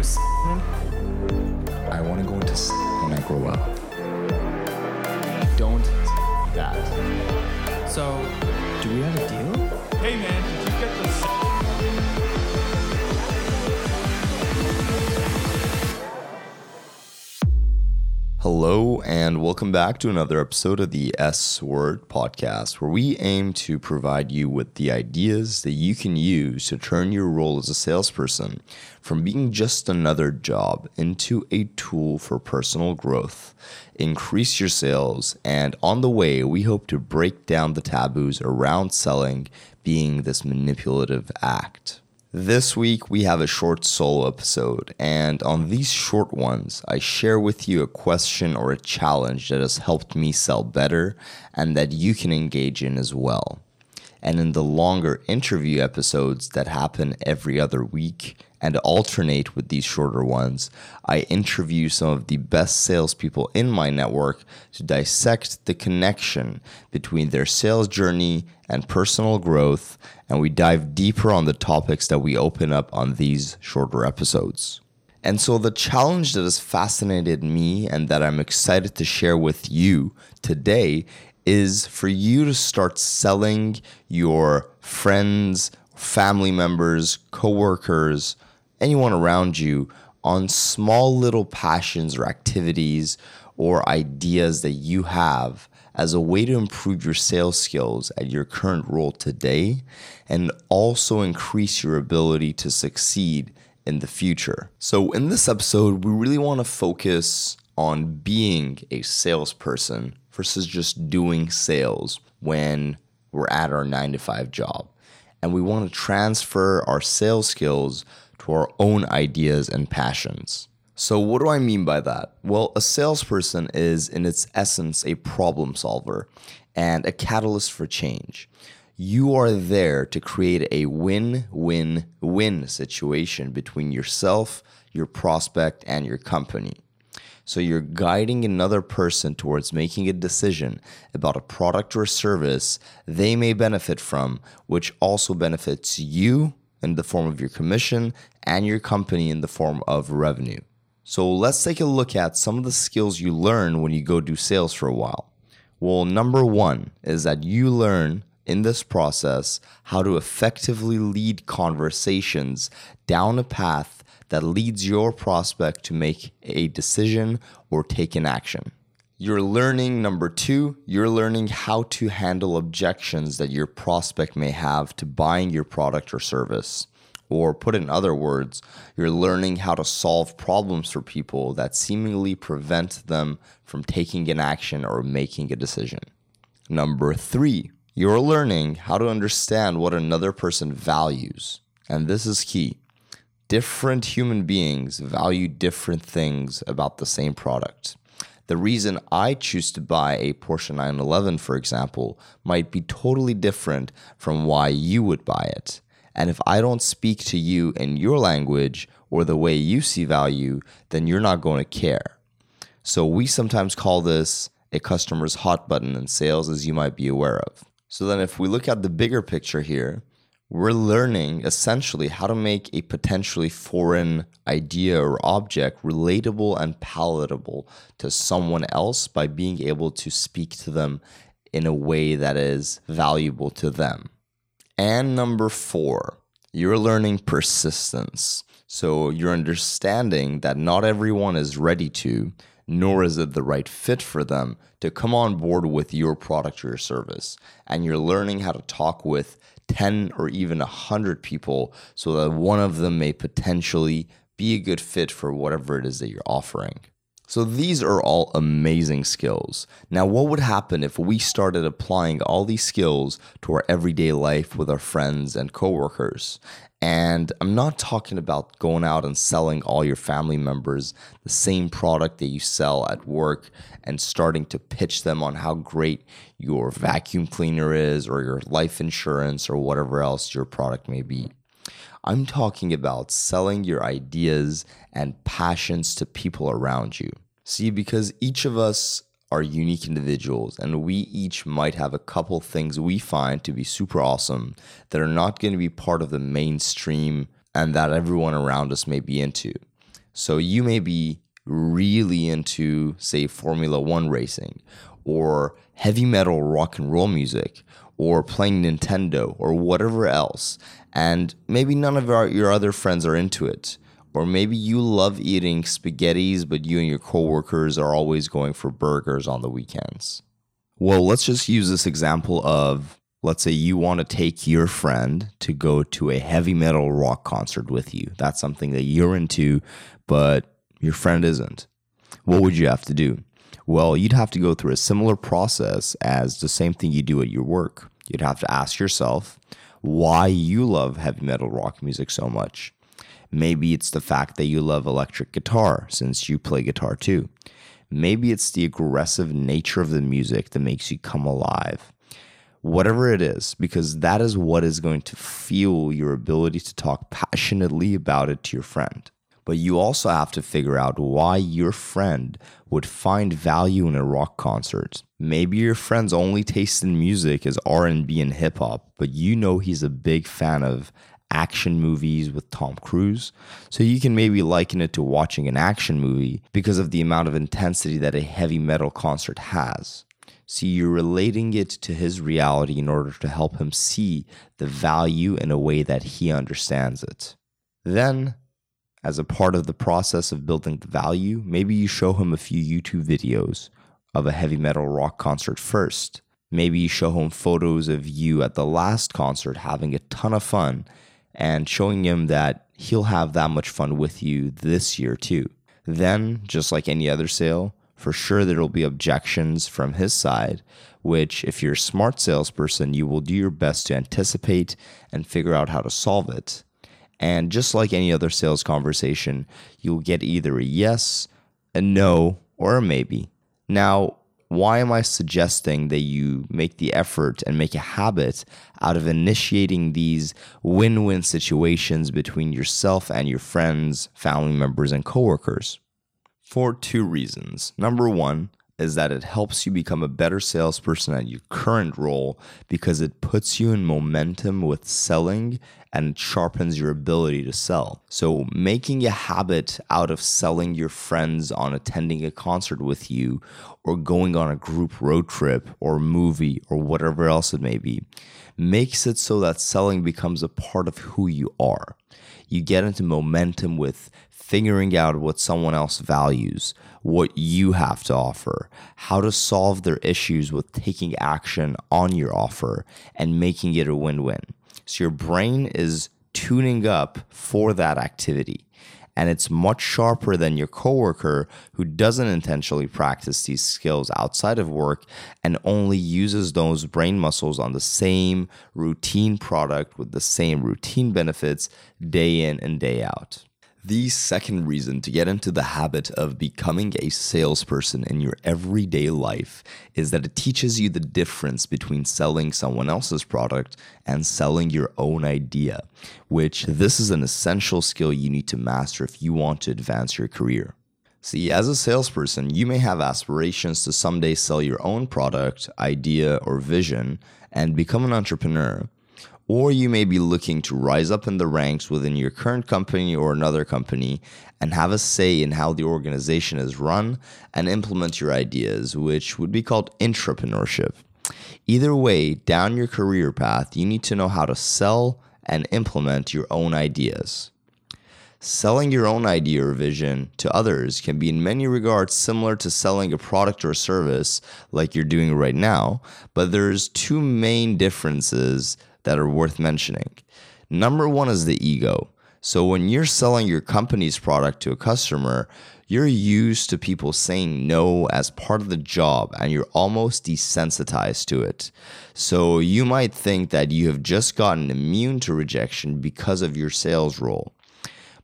a salesman? Hmm? I want to go into s- when I grow up. Don't that. So, Do we have a deal? hey man, did you get the Hello, and welcome back to another episode of the S Word podcast, where we aim to provide you with the ideas that you can use to turn your role as a salesperson from being just another job into a tool for personal growth, increase your sales, and on the way, we hope to break down the taboos around selling being this manipulative act. This week, we have a short solo episode, and on these short ones, I share with you a question or a challenge that has helped me sell better and that you can engage in as well. And in the longer interview episodes that happen every other week and alternate with these shorter ones, I interview some of the best salespeople in my network to dissect the connection between their sales journey and personal growth, and we dive deeper on the topics that we open up on these shorter episodes. And so, the challenge that has fascinated me and that I'm excited to share with you today is for you to start selling your friends, family members, coworkers, anyone around you on small little passions or activities or ideas that you have as a way to improve your sales skills at your current role today and also increase your ability to succeed in the future. So, in this episode, we really want to focus on being a salesperson versus just doing sales when we're at our nine to five job. And we want to transfer our sales skills to our own ideas and passions. So, what do I mean by that? Well, a salesperson is, in its essence, a problem solver and a catalyst for change. You are there to create a win win win situation between yourself, your prospect, and your company. So you're guiding another person towards making a decision about a product or service they may benefit from, which also benefits you in the form of your commission and your company in the form of revenue. So let's take a look at some of the skills you learn when you go do sales for a while. Well, number one is that you learn in this process how to effectively lead conversations down a path that leads your prospect to make a decision or take an action. You're learning, number two, you're learning how to handle objections that your prospect may have to buying your product or service. Or put in other words, you're learning how to solve problems for people that seemingly prevent them from taking an action or making a decision. Number three, you're learning how to understand what another person values. And this is key. Different human beings value different things about the same product. The reason I choose to buy a Porsche 911, for example, might be totally different from why you would buy it. And if I don't speak to you in your language or the way you see value, then you're not going to care. So we sometimes call this a customer's hot button in sales, as you might be aware of. So then, if we look at the bigger picture here, we're learning essentially how to make a potentially foreign idea or object relatable and palatable to someone else by being able to speak to them in a way that is valuable to them. And number four, you're learning persistence. So you're understanding that not everyone is ready to, nor is it the right fit for them to come on board with your product or your service. And you're learning how to talk with 10 or even 100 people so that one of them may potentially be a good fit for whatever it is that you're offering. So these are all amazing skills. Now, what would happen if we started applying all these skills to our everyday life with our friends and coworkers? And I'm not talking about going out and selling all your family members the same product that you sell at work and starting to pitch them on how great your vacuum cleaner is or your life insurance or whatever else your product may be. I'm talking about selling your ideas and passions to people around you. See, because each of us are unique individuals and we each might have a couple things we find to be super awesome that are not going to be part of the mainstream and that everyone around us may be into. So you may be really into, say, Formula One racing or heavy metal rock and roll music or playing Nintendo or whatever else. And maybe none of our, your other friends are into it. Or maybe you love eating spaghettis, but you and your coworkers are always going for burgers on the weekends. Well, let's just use this example of let's say you want to take your friend to go to a heavy metal rock concert with you. That's something that you're into, but your friend isn't. What would you have to do? Well, you'd have to go through a similar process as the same thing you do at your work. You'd have to ask yourself why you love heavy metal rock music so much. Maybe it's the fact that you love electric guitar since you play guitar too. Maybe it's the aggressive nature of the music that makes you come alive. Whatever it is, because that is what is going to fuel your ability to talk passionately about it to your friend. But you also have to figure out why your friend would find value in a rock concert. Maybe your friend's only taste in music is R&B and hip hop, but you know he's a big fan of action movies with Tom Cruise. So you can maybe liken it to watching an action movie because of the amount of intensity that a heavy metal concert has. See, you're relating it to his reality in order to help him see the value in a way that he understands it. Then, as a part of the process of building the value, maybe you show him a few YouTube videos of a heavy metal rock concert first. Maybe you show him photos of you at the last concert having a ton of fun and showing him that he'll have that much fun with you this year too. Then, just like any other sale, for sure there will be objections from his side, which, if you're a smart salesperson, you will do your best to anticipate and figure out how to solve it. And just like any other sales conversation, you'll get either a yes, a no, or a maybe. Now, why am I suggesting that you make the effort and make a habit out of initiating these win win situations between yourself and your friends, family members, and coworkers? For two reasons. Number one, is that it helps you become a better salesperson at your current role because it puts you in momentum with selling and sharpens your ability to sell. So, making a habit out of selling your friends on attending a concert with you or going on a group road trip or movie or whatever else it may be makes it so that selling becomes a part of who you are. You get into momentum with figuring out what someone else values, what you have to offer, how to solve their issues with taking action on your offer and making it a win win. So your brain is tuning up for that activity. And it's much sharper than your coworker who doesn't intentionally practice these skills outside of work and only uses those brain muscles on the same routine product with the same routine benefits day in and day out. The second reason to get into the habit of becoming a salesperson in your everyday life is that it teaches you the difference between selling someone else's product and selling your own idea, which this is an essential skill you need to master if you want to advance your career. See, as a salesperson, you may have aspirations to someday sell your own product, idea, or vision and become an entrepreneur or you may be looking to rise up in the ranks within your current company or another company and have a say in how the organization is run and implement your ideas, which would be called intrapreneurship. Either way, down your career path, you need to know how to sell and implement your own ideas. Selling your own idea or vision to others can be, in many regards, similar to selling a product or service like you're doing right now, but there's two main differences that are worth mentioning. Number one is the ego. So when you're selling your company's product to a customer, you're used to people saying no as part of the job and you're almost desensitized to it. So you might think that you have just gotten immune to rejection because of your sales role.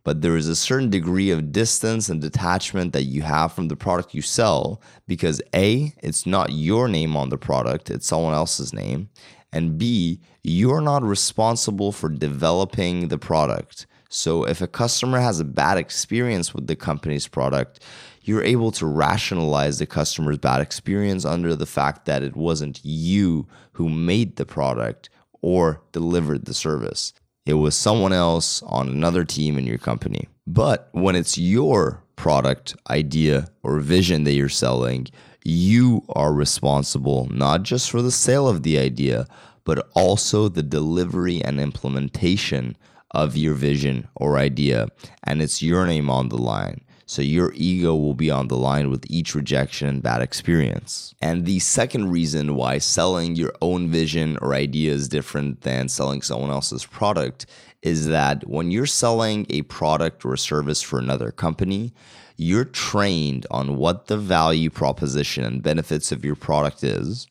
But there is a certain degree of distance and detachment that you have from the product you sell because A, it's not your name on the product, it's someone else's name and B, you're not responsible for developing the product. So if a customer has a bad experience with the company's product, you're able to rationalize the customer's bad experience under the fact that it wasn't you who made the product or delivered the service. It was someone else on another team in your company. But when it's your product, idea, or vision that you're selling, you are responsible not just for the sale of the idea, but also the delivery and implementation of your vision or idea. And it's your name on the line. So your ego will be on the line with each rejection and bad experience. And the second reason why selling your own vision or idea is different than selling someone else's product is that when you're selling a product or a service for another company, you're trained on what the value proposition and benefits of your product is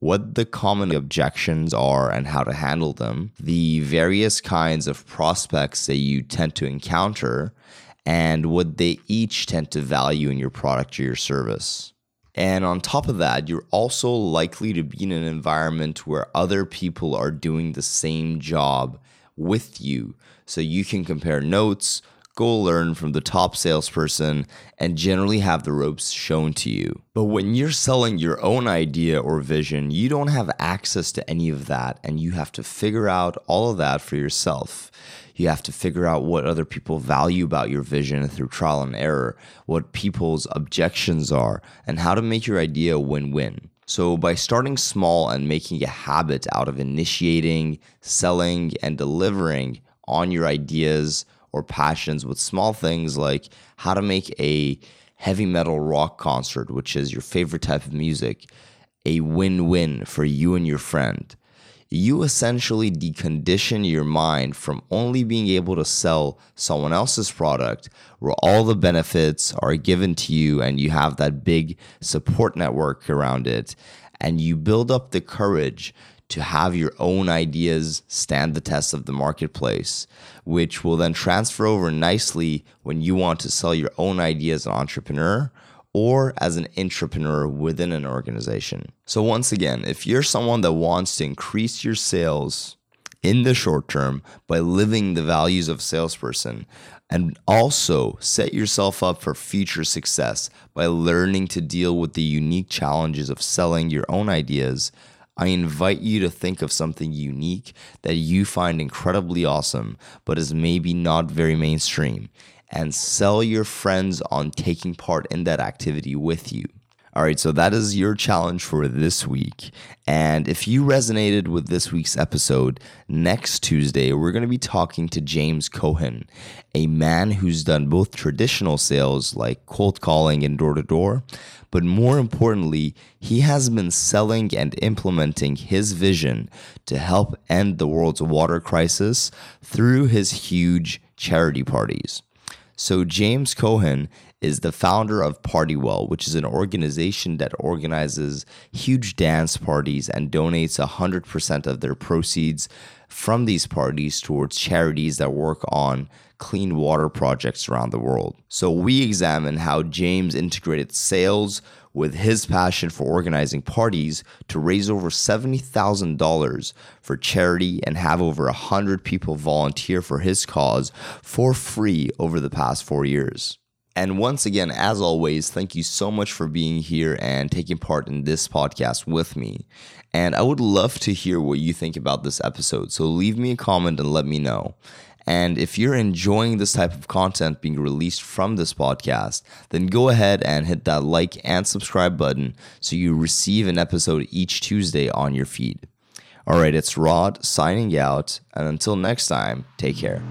what the common objections are and how to handle them, the various kinds of prospects that you tend to encounter, and what they each tend to value in your product or your service. And on top of that, you're also likely to be in an environment where other people are doing the same job with you. So you can compare notes, go learn from the top salesperson, and generally have the ropes shown to you. But when you're selling your own idea or vision, you don't have access to any of that, and you have to figure out all of that for yourself. You have to figure out what other people value about your vision through trial and error, what people's objections are, and how to make your idea win win. So, by starting small and making a habit out of initiating, selling, and delivering on your ideas or passions with small things like how to make a heavy metal rock concert, which is your favorite type of music, a win win for you and your friend you essentially decondition your mind from only being able to sell someone else's product where all the benefits are given to you and you have that big support network around it. And you build up the courage to have your own ideas stand the test of the marketplace, which will then transfer over nicely when you want to sell your own idea as an entrepreneur or as an entrepreneur within an organization. So, once again, if you're someone that wants to increase your sales in the short term by living the values of salesperson and also set yourself up for future success by learning to deal with the unique challenges of selling your own ideas, I invite you to think of something unique that you find incredibly awesome, but is maybe not very mainstream and sell your friends on taking part in that activity with you. All right, so that is your challenge for this week. And if you resonated with this week's episode, next Tuesday, we're going to be talking to James Cohen, a man who's done both traditional sales like cold calling and door to door, but more importantly, he has been selling and implementing his vision to help end the world's water crisis through his huge charity parties. So, James Cohen is the founder of Partywell, which is an organization that organizes huge dance parties and donates 100% of their proceeds from these parties towards charities that work on clean water projects around the world. So, we examine how James integrated sales with his passion for organizing parties to raise over $70,000 for charity and have over 100 people volunteer for his cause for free over the past four years. And once again, as always, thank you so much for being here and taking part in this podcast with me. And I would love to hear what you think about this episode. So leave me a comment and let me know. And if you're enjoying this type of content being released from this podcast, then go ahead and hit that like and subscribe button so you receive an episode each Tuesday on your feed. All right, it's Rod signing out. And until next time, take care.